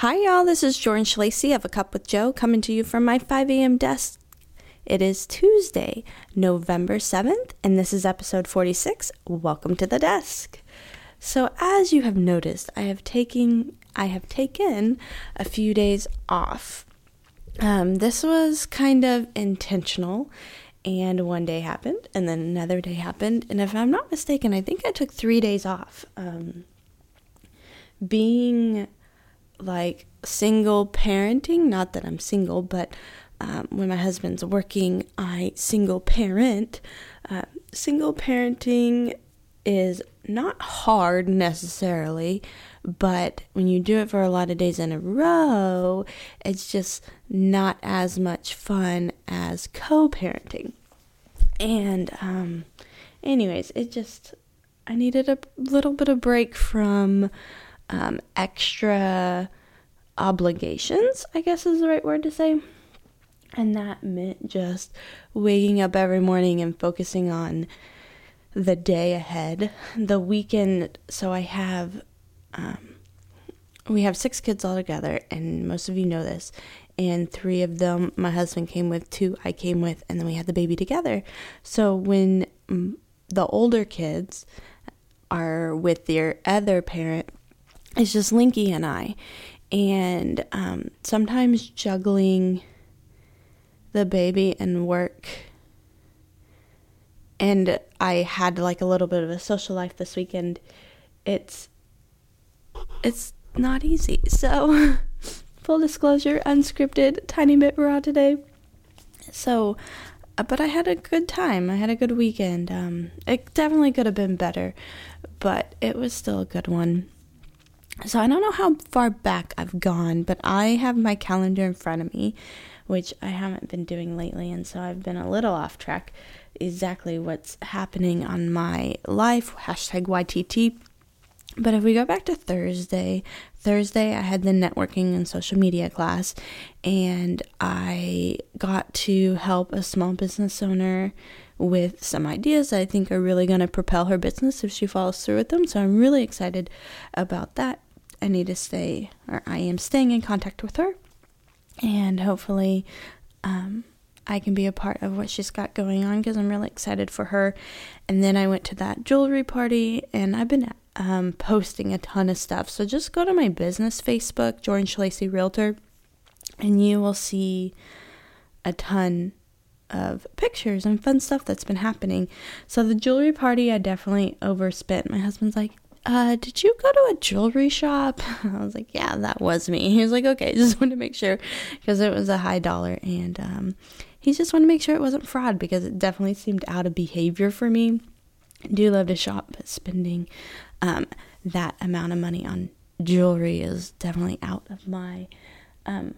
Hi, y'all. This is Jordan Schlacey of A Cup with Joe coming to you from my 5 a.m. desk. It is Tuesday, November 7th, and this is episode 46. Welcome to the desk. So, as you have noticed, I have taken I have taken a few days off. Um, this was kind of intentional, and one day happened, and then another day happened, and if I'm not mistaken, I think I took three days off. Um, being like single parenting, not that I'm single, but um, when my husband's working, I single parent. Uh, single parenting is not hard necessarily, but when you do it for a lot of days in a row, it's just not as much fun as co parenting. And, um, anyways, it just, I needed a little bit of break from um, extra obligations, I guess is the right word to say. And that meant just waking up every morning and focusing on the day ahead, the weekend. So I have, um, we have six kids all together, and most of you know this. And three of them my husband came with, two I came with, and then we had the baby together. So when the older kids are with their other parent, it's just Linky and I. And um, sometimes juggling the baby and work. And I had like a little bit of a social life this weekend. It's it's not easy. So full disclosure, unscripted, tiny bit raw today. So uh, but I had a good time. I had a good weekend. Um, it definitely could have been better, but it was still a good one. So I don't know how far back I've gone, but I have my calendar in front of me, which I haven't been doing lately, and so I've been a little off track exactly what's happening on my life, hashtag YTT. But if we go back to Thursday, Thursday I had the networking and social media class, and I got to help a small business owner with some ideas that I think are really going to propel her business if she follows through with them. So I'm really excited about that. I need to stay, or I am staying in contact with her, and hopefully, um, I can be a part of what she's got going on because I'm really excited for her. And then I went to that jewelry party, and I've been um, posting a ton of stuff. So just go to my business Facebook, Jordan Schlacey Realtor, and you will see a ton of pictures and fun stuff that's been happening. So the jewelry party, I definitely overspent. My husband's like, uh, did you go to a jewelry shop? I was like, yeah, that was me. He was like, okay, just wanted to make sure because it was a high dollar. And um, he just wanted to make sure it wasn't fraud because it definitely seemed out of behavior for me. I do love to shop, but spending um, that amount of money on jewelry is definitely out of my um,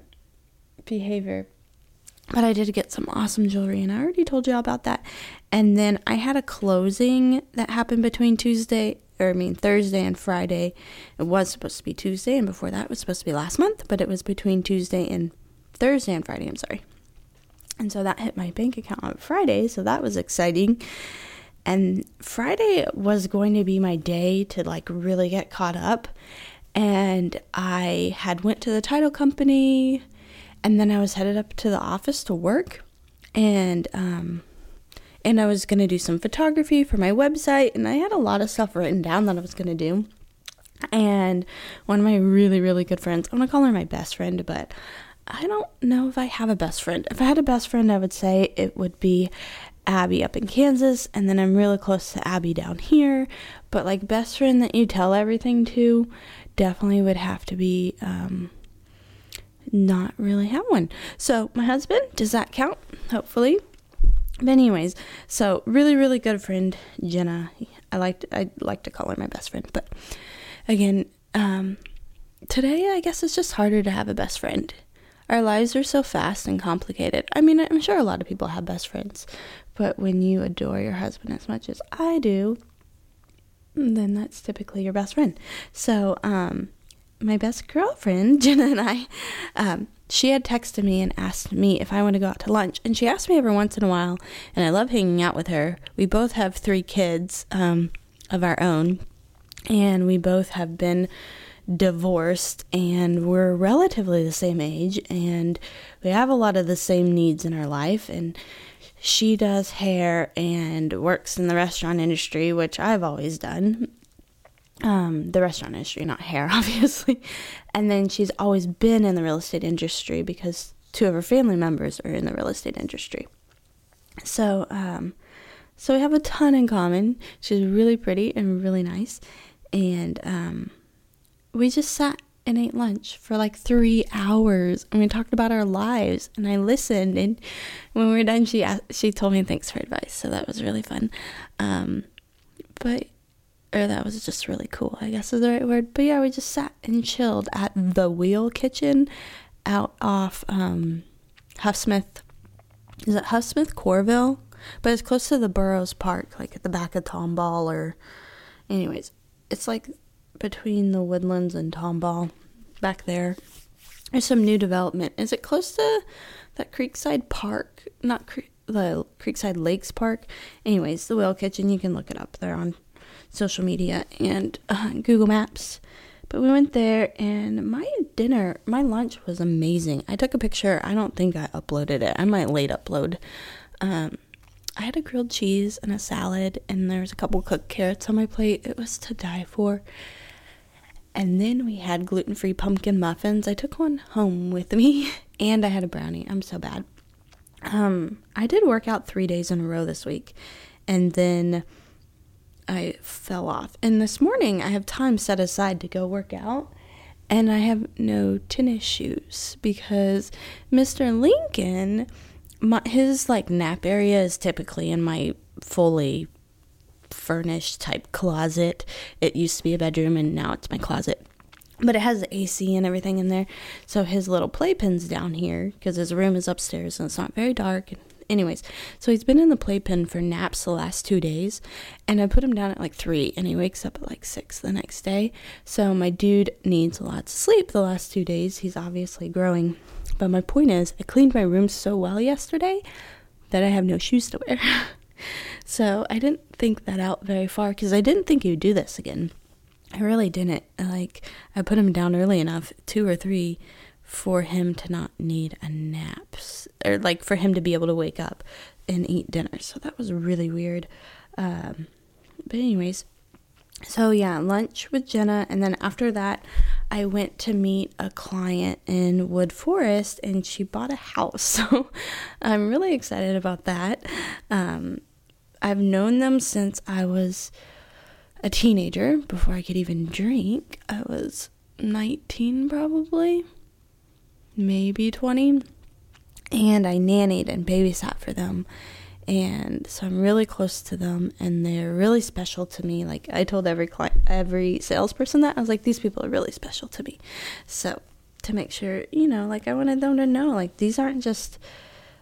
behavior. But I did get some awesome jewelry, and I already told you all about that. And then I had a closing that happened between Tuesday or I mean Thursday and Friday. It was supposed to be Tuesday, and before that it was supposed to be last month, but it was between Tuesday and Thursday and Friday. I'm sorry. And so that hit my bank account on Friday, so that was exciting. And Friday was going to be my day to like really get caught up. And I had went to the title company, and then I was headed up to the office to work. And um, and I was to do some photography for my website, and I had a lot of stuff written down that I was to do. And one of my really, really good friends, I'm to call her my best friend, but I don't know if I have a best friend. If I had a best friend, I would say it would be Abby up in Kansas, and then I'm really close to Abby down here. But like best friend that you tell everything to, definitely would have to be um, not really have one. So my husband, does that count? Hopefully. But anyways, so really, really good friend Jenna. I like I like to call her my best friend, but again, um, today I guess it's just harder to have a best friend. Our lives are so fast and complicated. I mean, I'm sure a lot of people have best friends, but when you adore your husband as much as I do, then that's typically your best friend. So, um, my best girlfriend Jenna and I, um, she had texted me and asked me if I want to go out to lunch. And she asked me every once in a while, and I love hanging out with her. We both have three kids um, of our own, and we both have been divorced and we're relatively the same age and we have a lot of the same needs in our life and she does hair and works in the restaurant industry which I've always done um, the restaurant industry not hair obviously. And then she's always been in the real estate industry because two of her family members are in the real estate industry. So um, so we have a ton in common. She's really pretty and really nice. And um, we just sat and ate lunch for like three hours and we talked about our lives and I listened and when we were done she asked, she told me thanks for advice so that was really fun. Um, but or that was just really cool I guess is the right word but yeah we just sat and chilled at the wheel kitchen out off um, Huffsmith is it Huffsmith-Kohrville but it's close to the Burroughs Park like at the back of Tomball or anyways it's like between the woodlands and Tomball back there. There's some new development. Is it close to that Creekside Park? Not Cre- the Creekside Lakes Park. Anyways, the Whale Kitchen. You can look it up there on social media and uh, Google Maps. But we went there, and my dinner, my lunch was amazing. I took a picture. I don't think I uploaded it. I might late upload. Um, I had a grilled cheese and a salad, and there was a couple cooked carrots on my plate. It was to die for. And then we had gluten free pumpkin muffins. I took one home with me, and I had a brownie. I'm so bad. Um, I did work out three days in a row this week, and then I fell off. And this morning, I have time set aside to go work out, and I have no tennis shoes because Mr. Lincoln, my, his like nap area is typically in my fully furnished type closet. It used to be a bedroom and now it's my closet. But it has AC and everything in there. So his little playpen's down here because his room is upstairs and it's not very dark. Anyways, so he's been in the playpen for naps the last two days, and I put him down at like three, and he wakes up at like six the next day. So my dude needs lots of sleep the last two days. He's obviously growing. But my point is, I cleaned my room so well yesterday that I have no shoes to wear. So I didn't think that out very far because I didn't think he would do this again. I really didn't. Like, I put him down early enough, two or three, for him to not need a nap, or like for him to be able to wake up and eat dinner. So that was really weird. Um, but, anyways, so yeah, lunch with Jenna, and then after that, I went to meet a client in Woodforest, and she bought a house. So I'm really excited about that. Um, I've known them since I was a teenager, before I could even drink. I was 19 probably, maybe 20. And I nannied and babysat for them. And so I'm really close to them and they're really special to me. Like I told every client, every salesperson that I was like, these people are really special to me. So to make sure, you know, like I wanted them to know, like these aren't just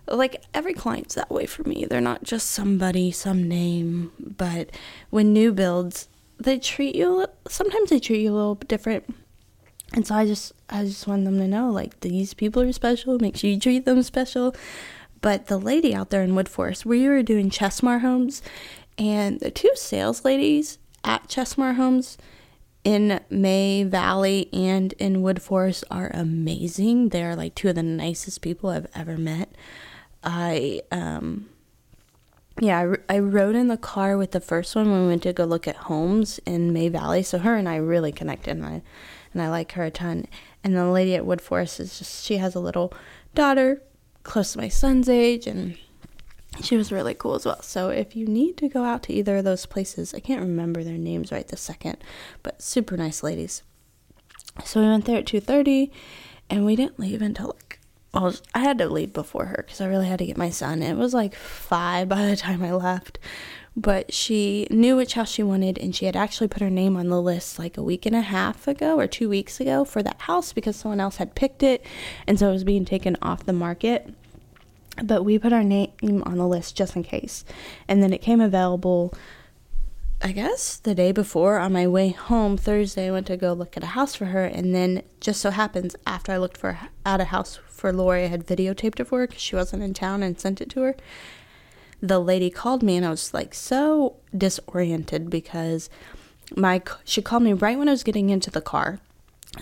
like every client's that way for me. They're not just somebody, some name, but when new builds, they treat you sometimes they treat you a little different. And so I just I just want them to know like these people are special, make sure you treat them special. But the lady out there in Woodforest, we were doing Chesmar Homes, and the two sales ladies at Chesmar Homes in May Valley and in Woodforest are amazing. They're like two of the nicest people I've ever met. I um yeah, I, I rode in the car with the first one when we went to go look at homes in May Valley. So her and I really connected, and I and I like her a ton. And the lady at Woodforest is just she has a little daughter close to my son's age, and she was really cool as well. So if you need to go out to either of those places, I can't remember their names right this second, but super nice ladies. So we went there at two thirty, and we didn't leave until like well, I had to leave before her because I really had to get my son. It was like five by the time I left. But she knew which house she wanted, and she had actually put her name on the list like a week and a half ago or two weeks ago for that house because someone else had picked it, and so it was being taken off the market. But we put our name on the list just in case. And then it came available I guess the day before on my way home Thursday I went to go look at a house for her and then just so happens after I looked for at a house for Lori I had videotaped it for her because she wasn't in town and sent it to her the lady called me and I was like so disoriented because my she called me right when I was getting into the car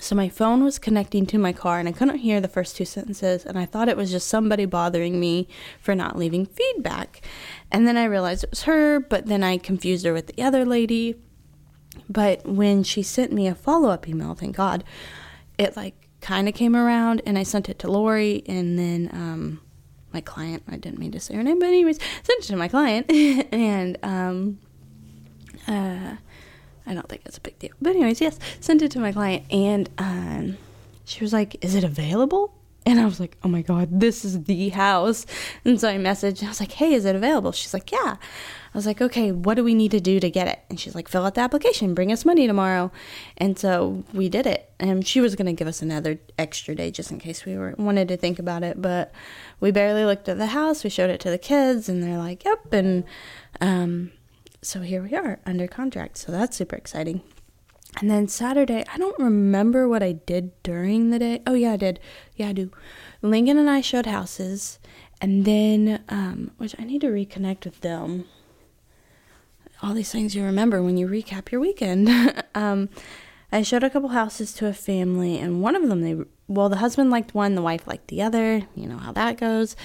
So my phone was connecting to my car and I couldn't hear the first two sentences and I thought it was just somebody bothering me for not leaving feedback. And then I realized it was her, but then I confused her with the other lady. But when she sent me a follow-up email, thank God, it like kind of came around and I sent it to Lori and then um my client, I didn't mean to say her name, but anyways, sent it to my client and um uh I don't think it's a big deal. But anyways, yes, sent it to my client and um, she was like, "Is it available?" And I was like, "Oh my god, this is the house." And so I messaged. I was like, "Hey, is it available?" She's like, "Yeah." I was like, "Okay, what do we need to do to get it?" And she's like, "Fill out the application, bring us money tomorrow." And so we did it. And she was going to give us another extra day just in case we were wanted to think about it, but we barely looked at the house. We showed it to the kids and they're like, "Yep." And um so here we are under contract. So that's super exciting. And then Saturday, I don't remember what I did during the day. Oh, yeah, I did. Yeah, I do. Lincoln and I showed houses. And then, um, which I need to reconnect with them. All these things you remember when you recap your weekend. um, I showed a couple houses to a family, and one of them, they well, the husband liked one, the wife liked the other. You know how that goes.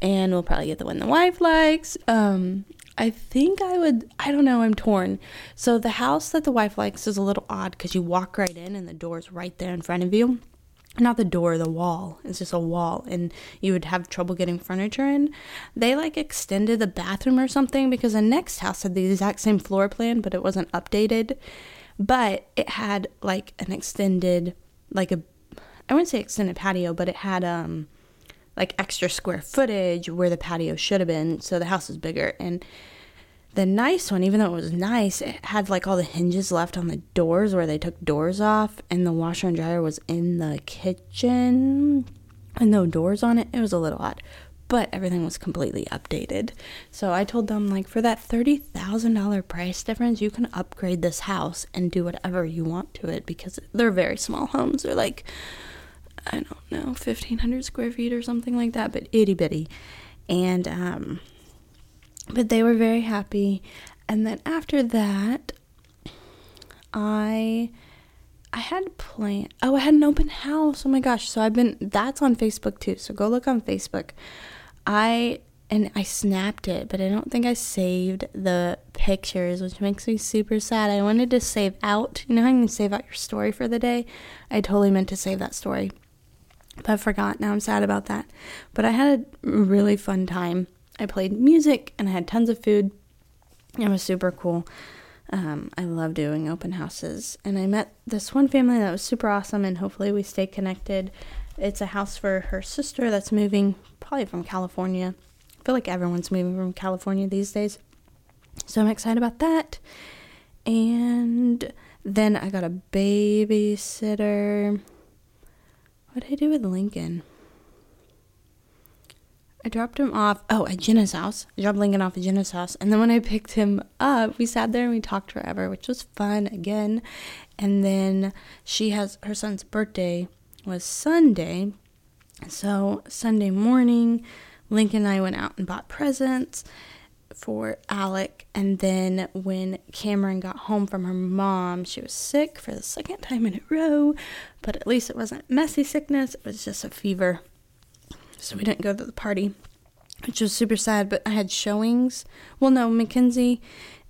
And we'll probably get the one the wife likes. Um, I think I would, I don't know, I'm torn. So the house that the wife likes is a little odd because you walk right in and the door's right there in front of you. Not the door, the wall. It's just a wall, and you would have trouble getting furniture in. They like extended the bathroom or something because the next house had the exact same floor plan, but it wasn't updated. But it had like an extended, like a, I wouldn't say extended patio, but it had um like extra square footage where the patio should have been, so the house is bigger. And the nice one, even though it was nice, it had like all the hinges left on the doors where they took doors off, and the washer and dryer was in the kitchen and no doors on it. It was a little odd, but everything was completely updated. So I told them, like, for that $30,000 price difference, you can upgrade this house and do whatever you want to it because they're very small homes. They're like, I don't know, 1500 square feet or something like that, but itty bitty. And, um, but they were very happy. And then after that, I, I had planned, oh, I had an open house. Oh my gosh. So I've been, that's on Facebook too. So go look on Facebook. I, and I snapped it, but I don't think I saved the pictures, which makes me super sad. I wanted to save out, you know how you save out your story for the day? I totally meant to save that story but I forgot. Now I'm sad about that. But I had a really fun time. I played music and I had tons of food. It was super cool. Um, I love doing open houses. And I met this one family that was super awesome, and hopefully we stay connected. It's a house for her sister that's moving, probably from California. I feel like everyone's moving from California these days. So I'm excited about that. And then I got a babysitter what did I do with Lincoln? I dropped him off. Oh, at Jenna's house. I dropped Lincoln off at Jenna's house. And then when I picked him up, we sat there and we talked forever, which was fun again. And then she has her son's birthday was Sunday. So Sunday morning, Lincoln and I went out and bought presents for Alec. And then when Cameron got home from her mom, she was sick for the second time in a row, but at least it wasn't messy sickness, it was just a fever. So we didn't go to the party, which was super sad. But I had showings. Well, no, Mackenzie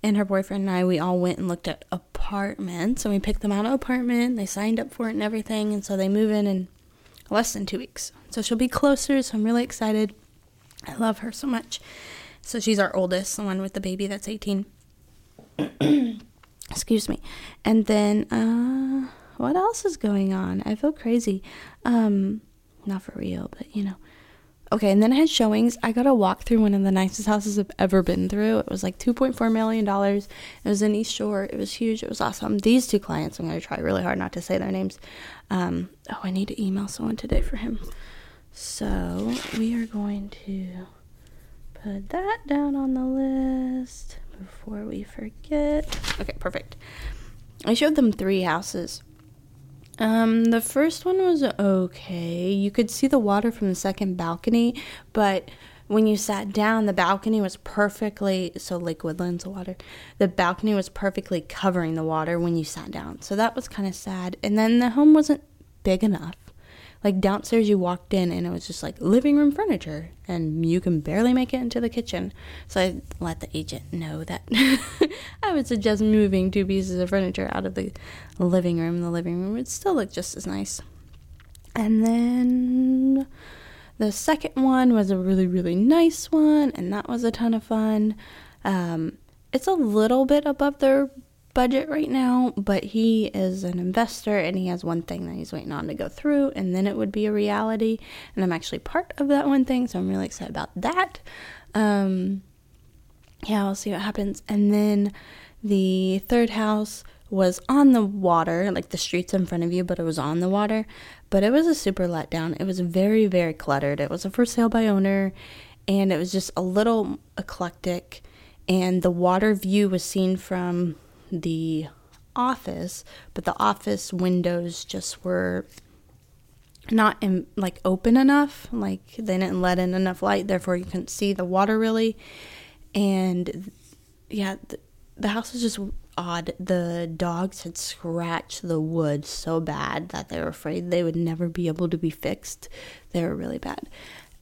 and her boyfriend and I, we all went and looked at apartments. And we picked them out an apartment. They signed up for it and everything. And so they move in in less than two weeks. So she'll be closer. So I'm really excited. I love her so much. So she's our oldest, the one with the baby that's 18. Excuse me. And then, uh, what else is going on? I feel crazy. Um, not for real, but you know. Okay, and then I had showings. I got a walk through one of the nicest houses I've ever been through. It was like $2.4 million. It was in East Shore. It was huge. It was awesome. These two clients, I'm going to try really hard not to say their names. Um, oh, I need to email someone today for him. So we are going to put that down on the list before we forget. Okay, perfect. I showed them three houses. Um, the first one was okay. You could see the water from the second balcony, but when you sat down, the balcony was perfectly so Lake Woodlands water. The balcony was perfectly covering the water when you sat down. So that was kind of sad. And then the home wasn't big enough. Like downstairs, you walked in and it was just like living room furniture, and you can barely make it into the kitchen. So I let the agent know that I would suggest moving two pieces of furniture out of the living room. The living room would still look just as nice. And then the second one was a really, really nice one, and that was a ton of fun. Um, it's a little bit above their budget right now, but he is an investor and he has one thing that he's waiting on to go through, and then it would be a reality. And I'm actually part of that one thing, so I'm really excited about that. Um, yeah, I'll see what happens. And then the third house was on the water, like the streets in front of you, but it was on the water. But it was a super letdown. It was very, very cluttered. It was a for sale by owner, and it was just a little eclectic. And the water view was seen from the office, but the office windows just were not in, like open enough. Like they didn't let in enough light, therefore you couldn't see the water really. And yeah, the, the house was just odd. The dogs had scratched the wood so bad that they were afraid they would never be able to be fixed. They were really bad.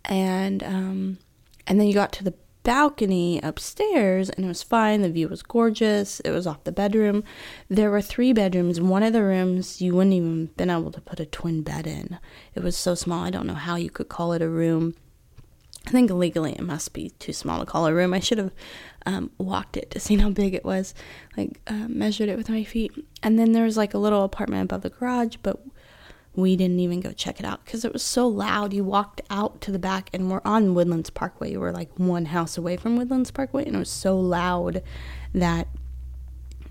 And um and then you got to the balcony upstairs and it was fine. The view was gorgeous. It was off the bedroom. There were three bedrooms. One of the rooms you wouldn't even been able to put a twin bed in. It was so small. I don't know how you could call it a room. I think legally it must be too small to call a room. I should have um, walked it to see how big it was, like uh, measured it with my feet. And then there was like a little apartment above the garage, but we didn't even go check it out because it was so loud. You walked out to the back, and we're on Woodlands Parkway. We were like one house away from Woodlands Parkway, and it was so loud that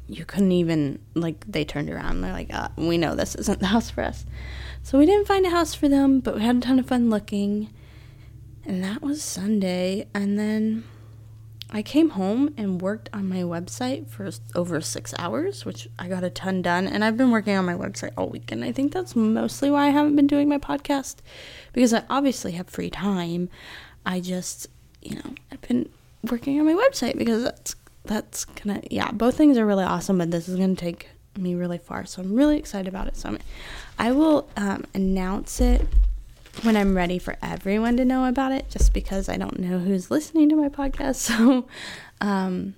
you couldn't even like. They turned around. They're like, uh, "We know this isn't the house for us." So we didn't find a house for them, but we had a ton of fun looking. And that was Sunday, and then I came home and worked on my website for over six hours, which I got a ton done. And I've been working on my website all weekend. I think that's mostly why I haven't been doing my podcast because I obviously have free time. I just, you know, I've been working on my website because that's that's gonna yeah. Both things are really awesome, but this is gonna take me really far. So I'm really excited about it. So I'm, I will um, announce it when I'm ready for everyone to know about it, just because I don't know who's listening to my podcast. So, um,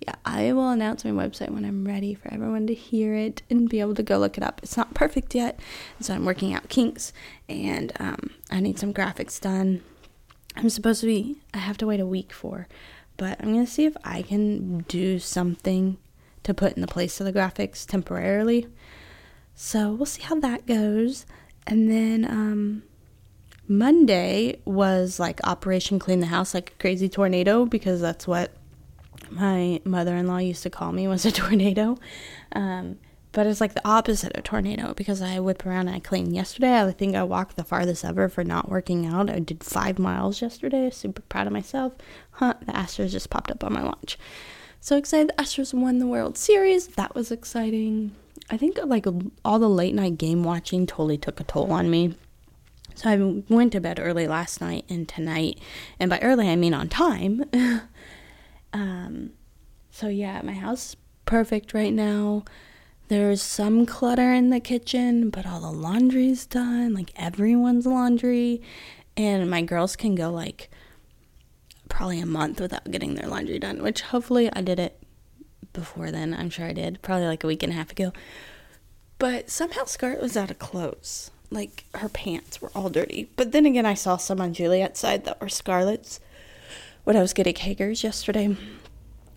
yeah, I will announce my website when I'm ready for everyone to hear it and be able to go look it up. It's not perfect yet, so I'm working out kinks and um, I need some graphics done. I'm supposed to be, I have to wait a week for, but I'm to see if I can do something to put in the place of the graphics temporarily. So we'll see how that goes. And then, um, Monday was like Operation Clean the House like a crazy tornado because that's what my mother-in-law used to call me was a tornado. Um, but it's like the opposite of tornado because I whip around and I clean. Yesterday, I think I walked the farthest ever for not working out. I did five miles yesterday. Super proud of myself. Huh, the Astros just popped up on my watch. So excited the Astros won the World Series. That was exciting. I think like all the late night game watching totally took a toll on me. So I went to bed early last night and tonight, and by early I mean on time. um, so yeah, my house is perfect right now. There's some clutter in the kitchen, but all the laundry's done, like everyone's laundry, and my girls can go like probably a month without getting their laundry done, which hopefully I did it before then. I'm sure I did, probably like a week and a half ago. But somehow Scarlett was out of clothes like her pants were all dirty. But then again, I saw some on Juliet's side that were Scarlett's when I was getting Hager's yesterday.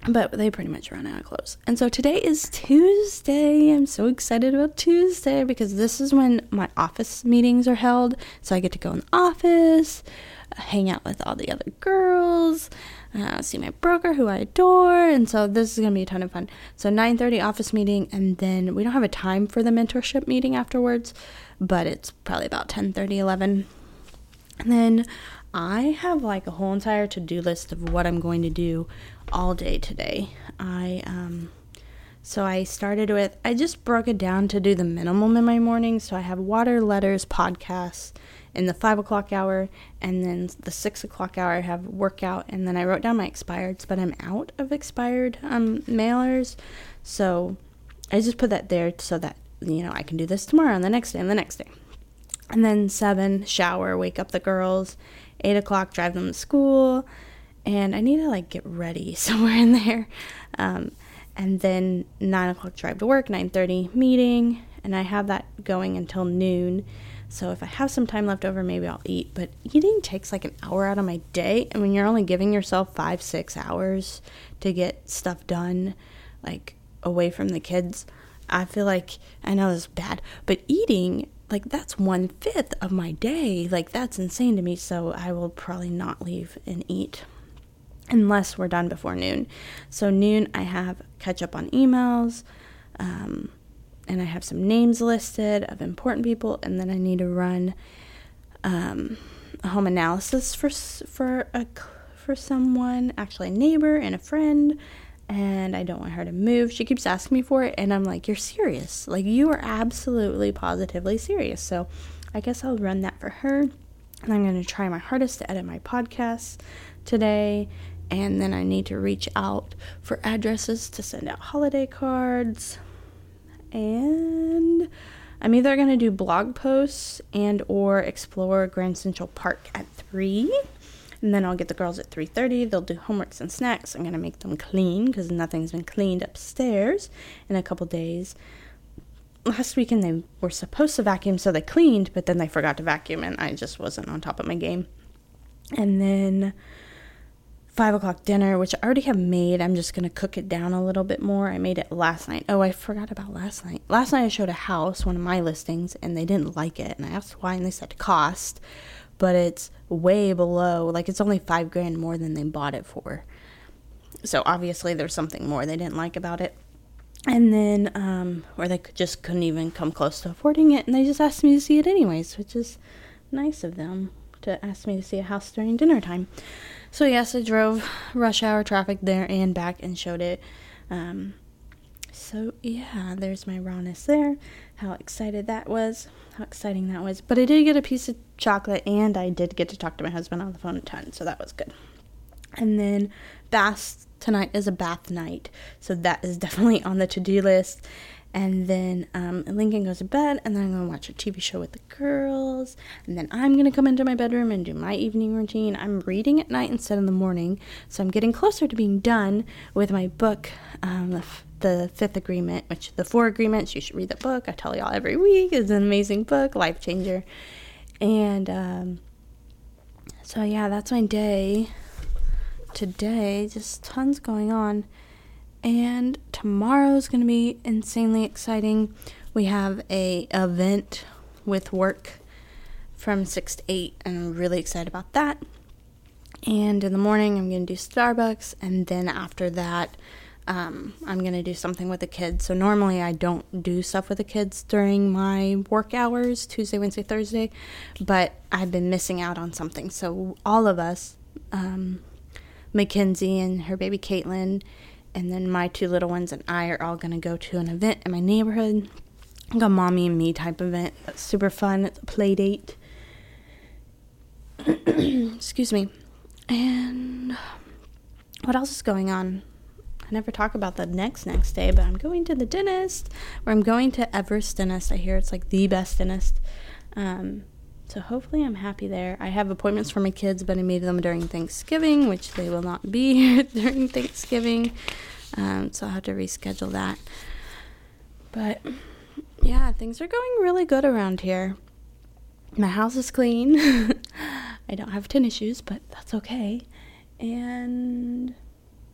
But they pretty much ran out of clothes. And so today is Tuesday. I'm so excited about Tuesday because this is when my office meetings are held. So I get to go in the office, hang out with all the other girls, uh, see my broker who I adore, and so this is gonna be a ton of fun. So 9:30 office meeting, and then we don't have a time for the mentorship meeting afterwards, but it's probably about 10:30, 11, and then I have like a whole entire to-do list of what I'm going to do all day today. I um So I started with, I just broke it down to do the minimum in my morning. So I have water, letters, podcasts in the five o'clock hour, and then the six o'clock hour I have workout, and then I wrote down my expireds, but I'm out of expired um, mailers. So I just put that there so that, you know, I can do this tomorrow and the next day and the next day. And then seven, shower, wake up the girls. Eight o'clock, drive them to school. And I need to like get ready somewhere in there. Um, and then nine o'clock drive to work, nine thirty meeting, and I have that going until noon. So if I have some time left over, maybe I'll eat. But eating takes like an hour out of my day, and when you're only giving yourself five, six hours to get stuff done, like away from the kids, I feel like I know this is bad, but eating like that's one fifth of my day. Like that's insane to me. So I will probably not leave and eat unless we're done before noon. So noon, I have catch up on emails, um, and I have some names listed of important people, and then I need to run um, a home analysis for for a for someone, actually a neighbor and a friend, and I don't want her to move. She keeps asking me for it, and I'm like, You're serious. Like, you are absolutely positively serious. So, I guess I'll run that for her. And I'm going to try my hardest to edit my podcast today. And then I need to reach out for addresses to send out holiday cards. And I'm either going to do blog posts and or explore Grand Central Park at 3 and then I'll get the girls at 3:30. They'll do homeworks and snacks. I'm gonna make them clean because nothing's been cleaned upstairs in a couple days. Last weekend they were supposed to vacuum, so they cleaned, but then they forgot to vacuum, and I just wasn't on top of my game. And then five o'clock dinner, which I already have made. I'm just gonna cook it down a little bit more. I made it last night. Oh, I forgot about last night. Last night I showed a house, one of my listings, and they didn't like it, and I asked why, and they said cost but it's way below. Like it's only five grand more than they bought it for. So obviously there's something more they didn't like about it. And then, um, or they just couldn't even come close to affording it, and they just asked me to see it anyways, which is nice of them to ask me to see a house during dinner time. So yes, I drove rush hour traffic there and back and showed it. Um, so yeah, there's my rawness there. How excited that was how exciting that was. But I did get a piece of chocolate and I did get to talk to my husband on the phone a ton, so that was good. And then bath tonight is a bath night, so that is definitely on the to do list. And then um, Lincoln goes to bed, and then I'm gonna watch a TV show with the girls. And then I'm gonna come into my bedroom and do my evening routine. I'm reading at night instead of the morning, so I'm getting closer to being done with my book, um, the the fifth agreement, which the four agreements, you should read the book. I tell y'all every week. It's an amazing book, life changer. And um, so, yeah, that's my day today. Just tons going on. And tomorrow's going to be insanely exciting. We have a event with work from 6 to 8, and I'm really excited about that. And in the morning, I'm going to do Starbucks, and then after that, um, I'm going to do something with the kids. So normally I don't do stuff with the kids during my work hours, Tuesday, Wednesday, Thursday, but I've been missing out on something. So all of us, um, Mackenzie and her baby Caitlin, and then my two little ones and I are all going to go to an event in my neighborhood, like a mommy and me type event. That's super fun. It's a play date. Excuse me. And what else is going on? I never talk about the next next day, but I'm going to the dentist, or I'm going to Everest Dentist. I hear it's like the best dentist. Um, so hopefully I'm happy there. I have appointments for my kids, but I made them during Thanksgiving, which they will not be here during Thanksgiving. Um, so I'll have to reschedule that. But yeah, things are going really good around here. My house is clean. I don't have tin issues, but that's okay. And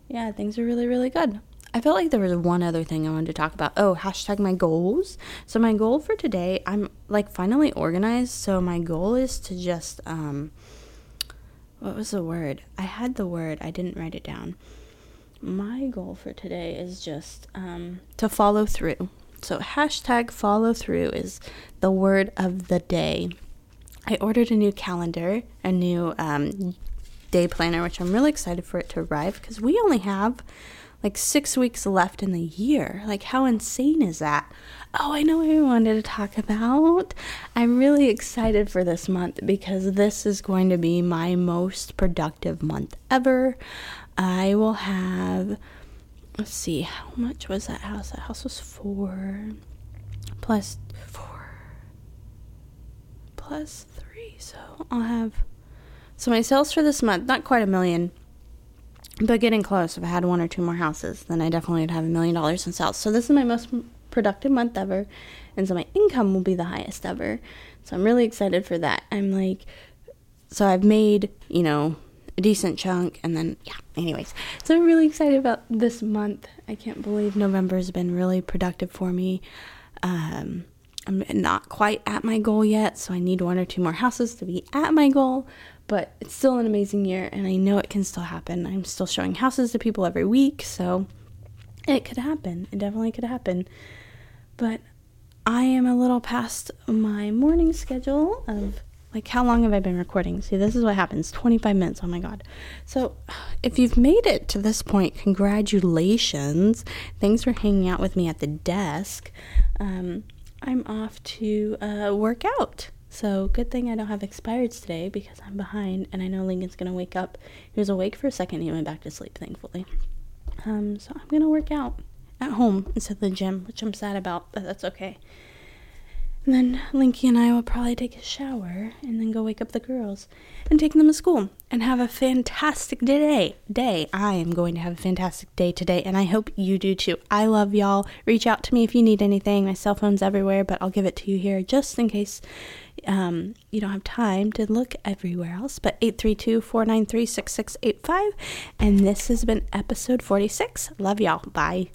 yeah, things are really, really good. I felt like there was one other thing I wanted to talk about. Oh, hashtag my goals. So my goal for today, I'm like finally organized. So my goal is to just um what was the word? I had the word, I didn't write it down. My goal for today is just um to follow through. So hashtag follow through is the word of the day. I ordered a new calendar, a new um, day planner, which I'm really excited for it to arrive because we only have like six weeks left in the year. Like, how insane is that? Oh, I know what I wanted to talk about. I'm really excited for this month because this is going to be my most productive month ever. I will have, let's see, how much was that house? That house was four plus four plus three. So I'll have, so my sales for this month, not quite a million but getting close. If I had one or two more houses, then I definitely would have a million dollars in sales. So this is my most productive month ever, and so my income will be the highest ever. So I'm really excited for that. I'm like, so I've made you know a decent chunk, and then yeah. Anyways, so I'm really excited about this month. I can't believe November has been really productive for me. Um, I'm not quite at my goal yet, so I need one or two more houses to be at my goal but it's still an amazing year and I know it can still happen. I'm still showing houses to people every week, so it could happen. It definitely could happen. But I am a little past my morning schedule of like how long have I been recording? See, this is what happens 25 minutes. Oh my God. So, if you've made it to this point, congratulations. Thanks for hanging out with me at the desk. Um, I'm off to uh, work out. So, good thing I don't have expireds today because I'm behind and I know Lincoln's gonna wake up. He was awake for a second, he went back to sleep, thankfully. Um, so, I'm gonna work out at home instead of the gym, which I'm sad about, but that's okay. And then Linky and I will probably take a shower and then go wake up the girls and take them to school and have a fantastic day. Day. I am going to have a fantastic day today and I hope you do too. I love y'all. Reach out to me if you need anything. My cell phone's everywhere, but I'll give it to you here just in case um, you don't have time to look everywhere else. But 832 493 6685. And this has been episode 46. Love y'all. Bye.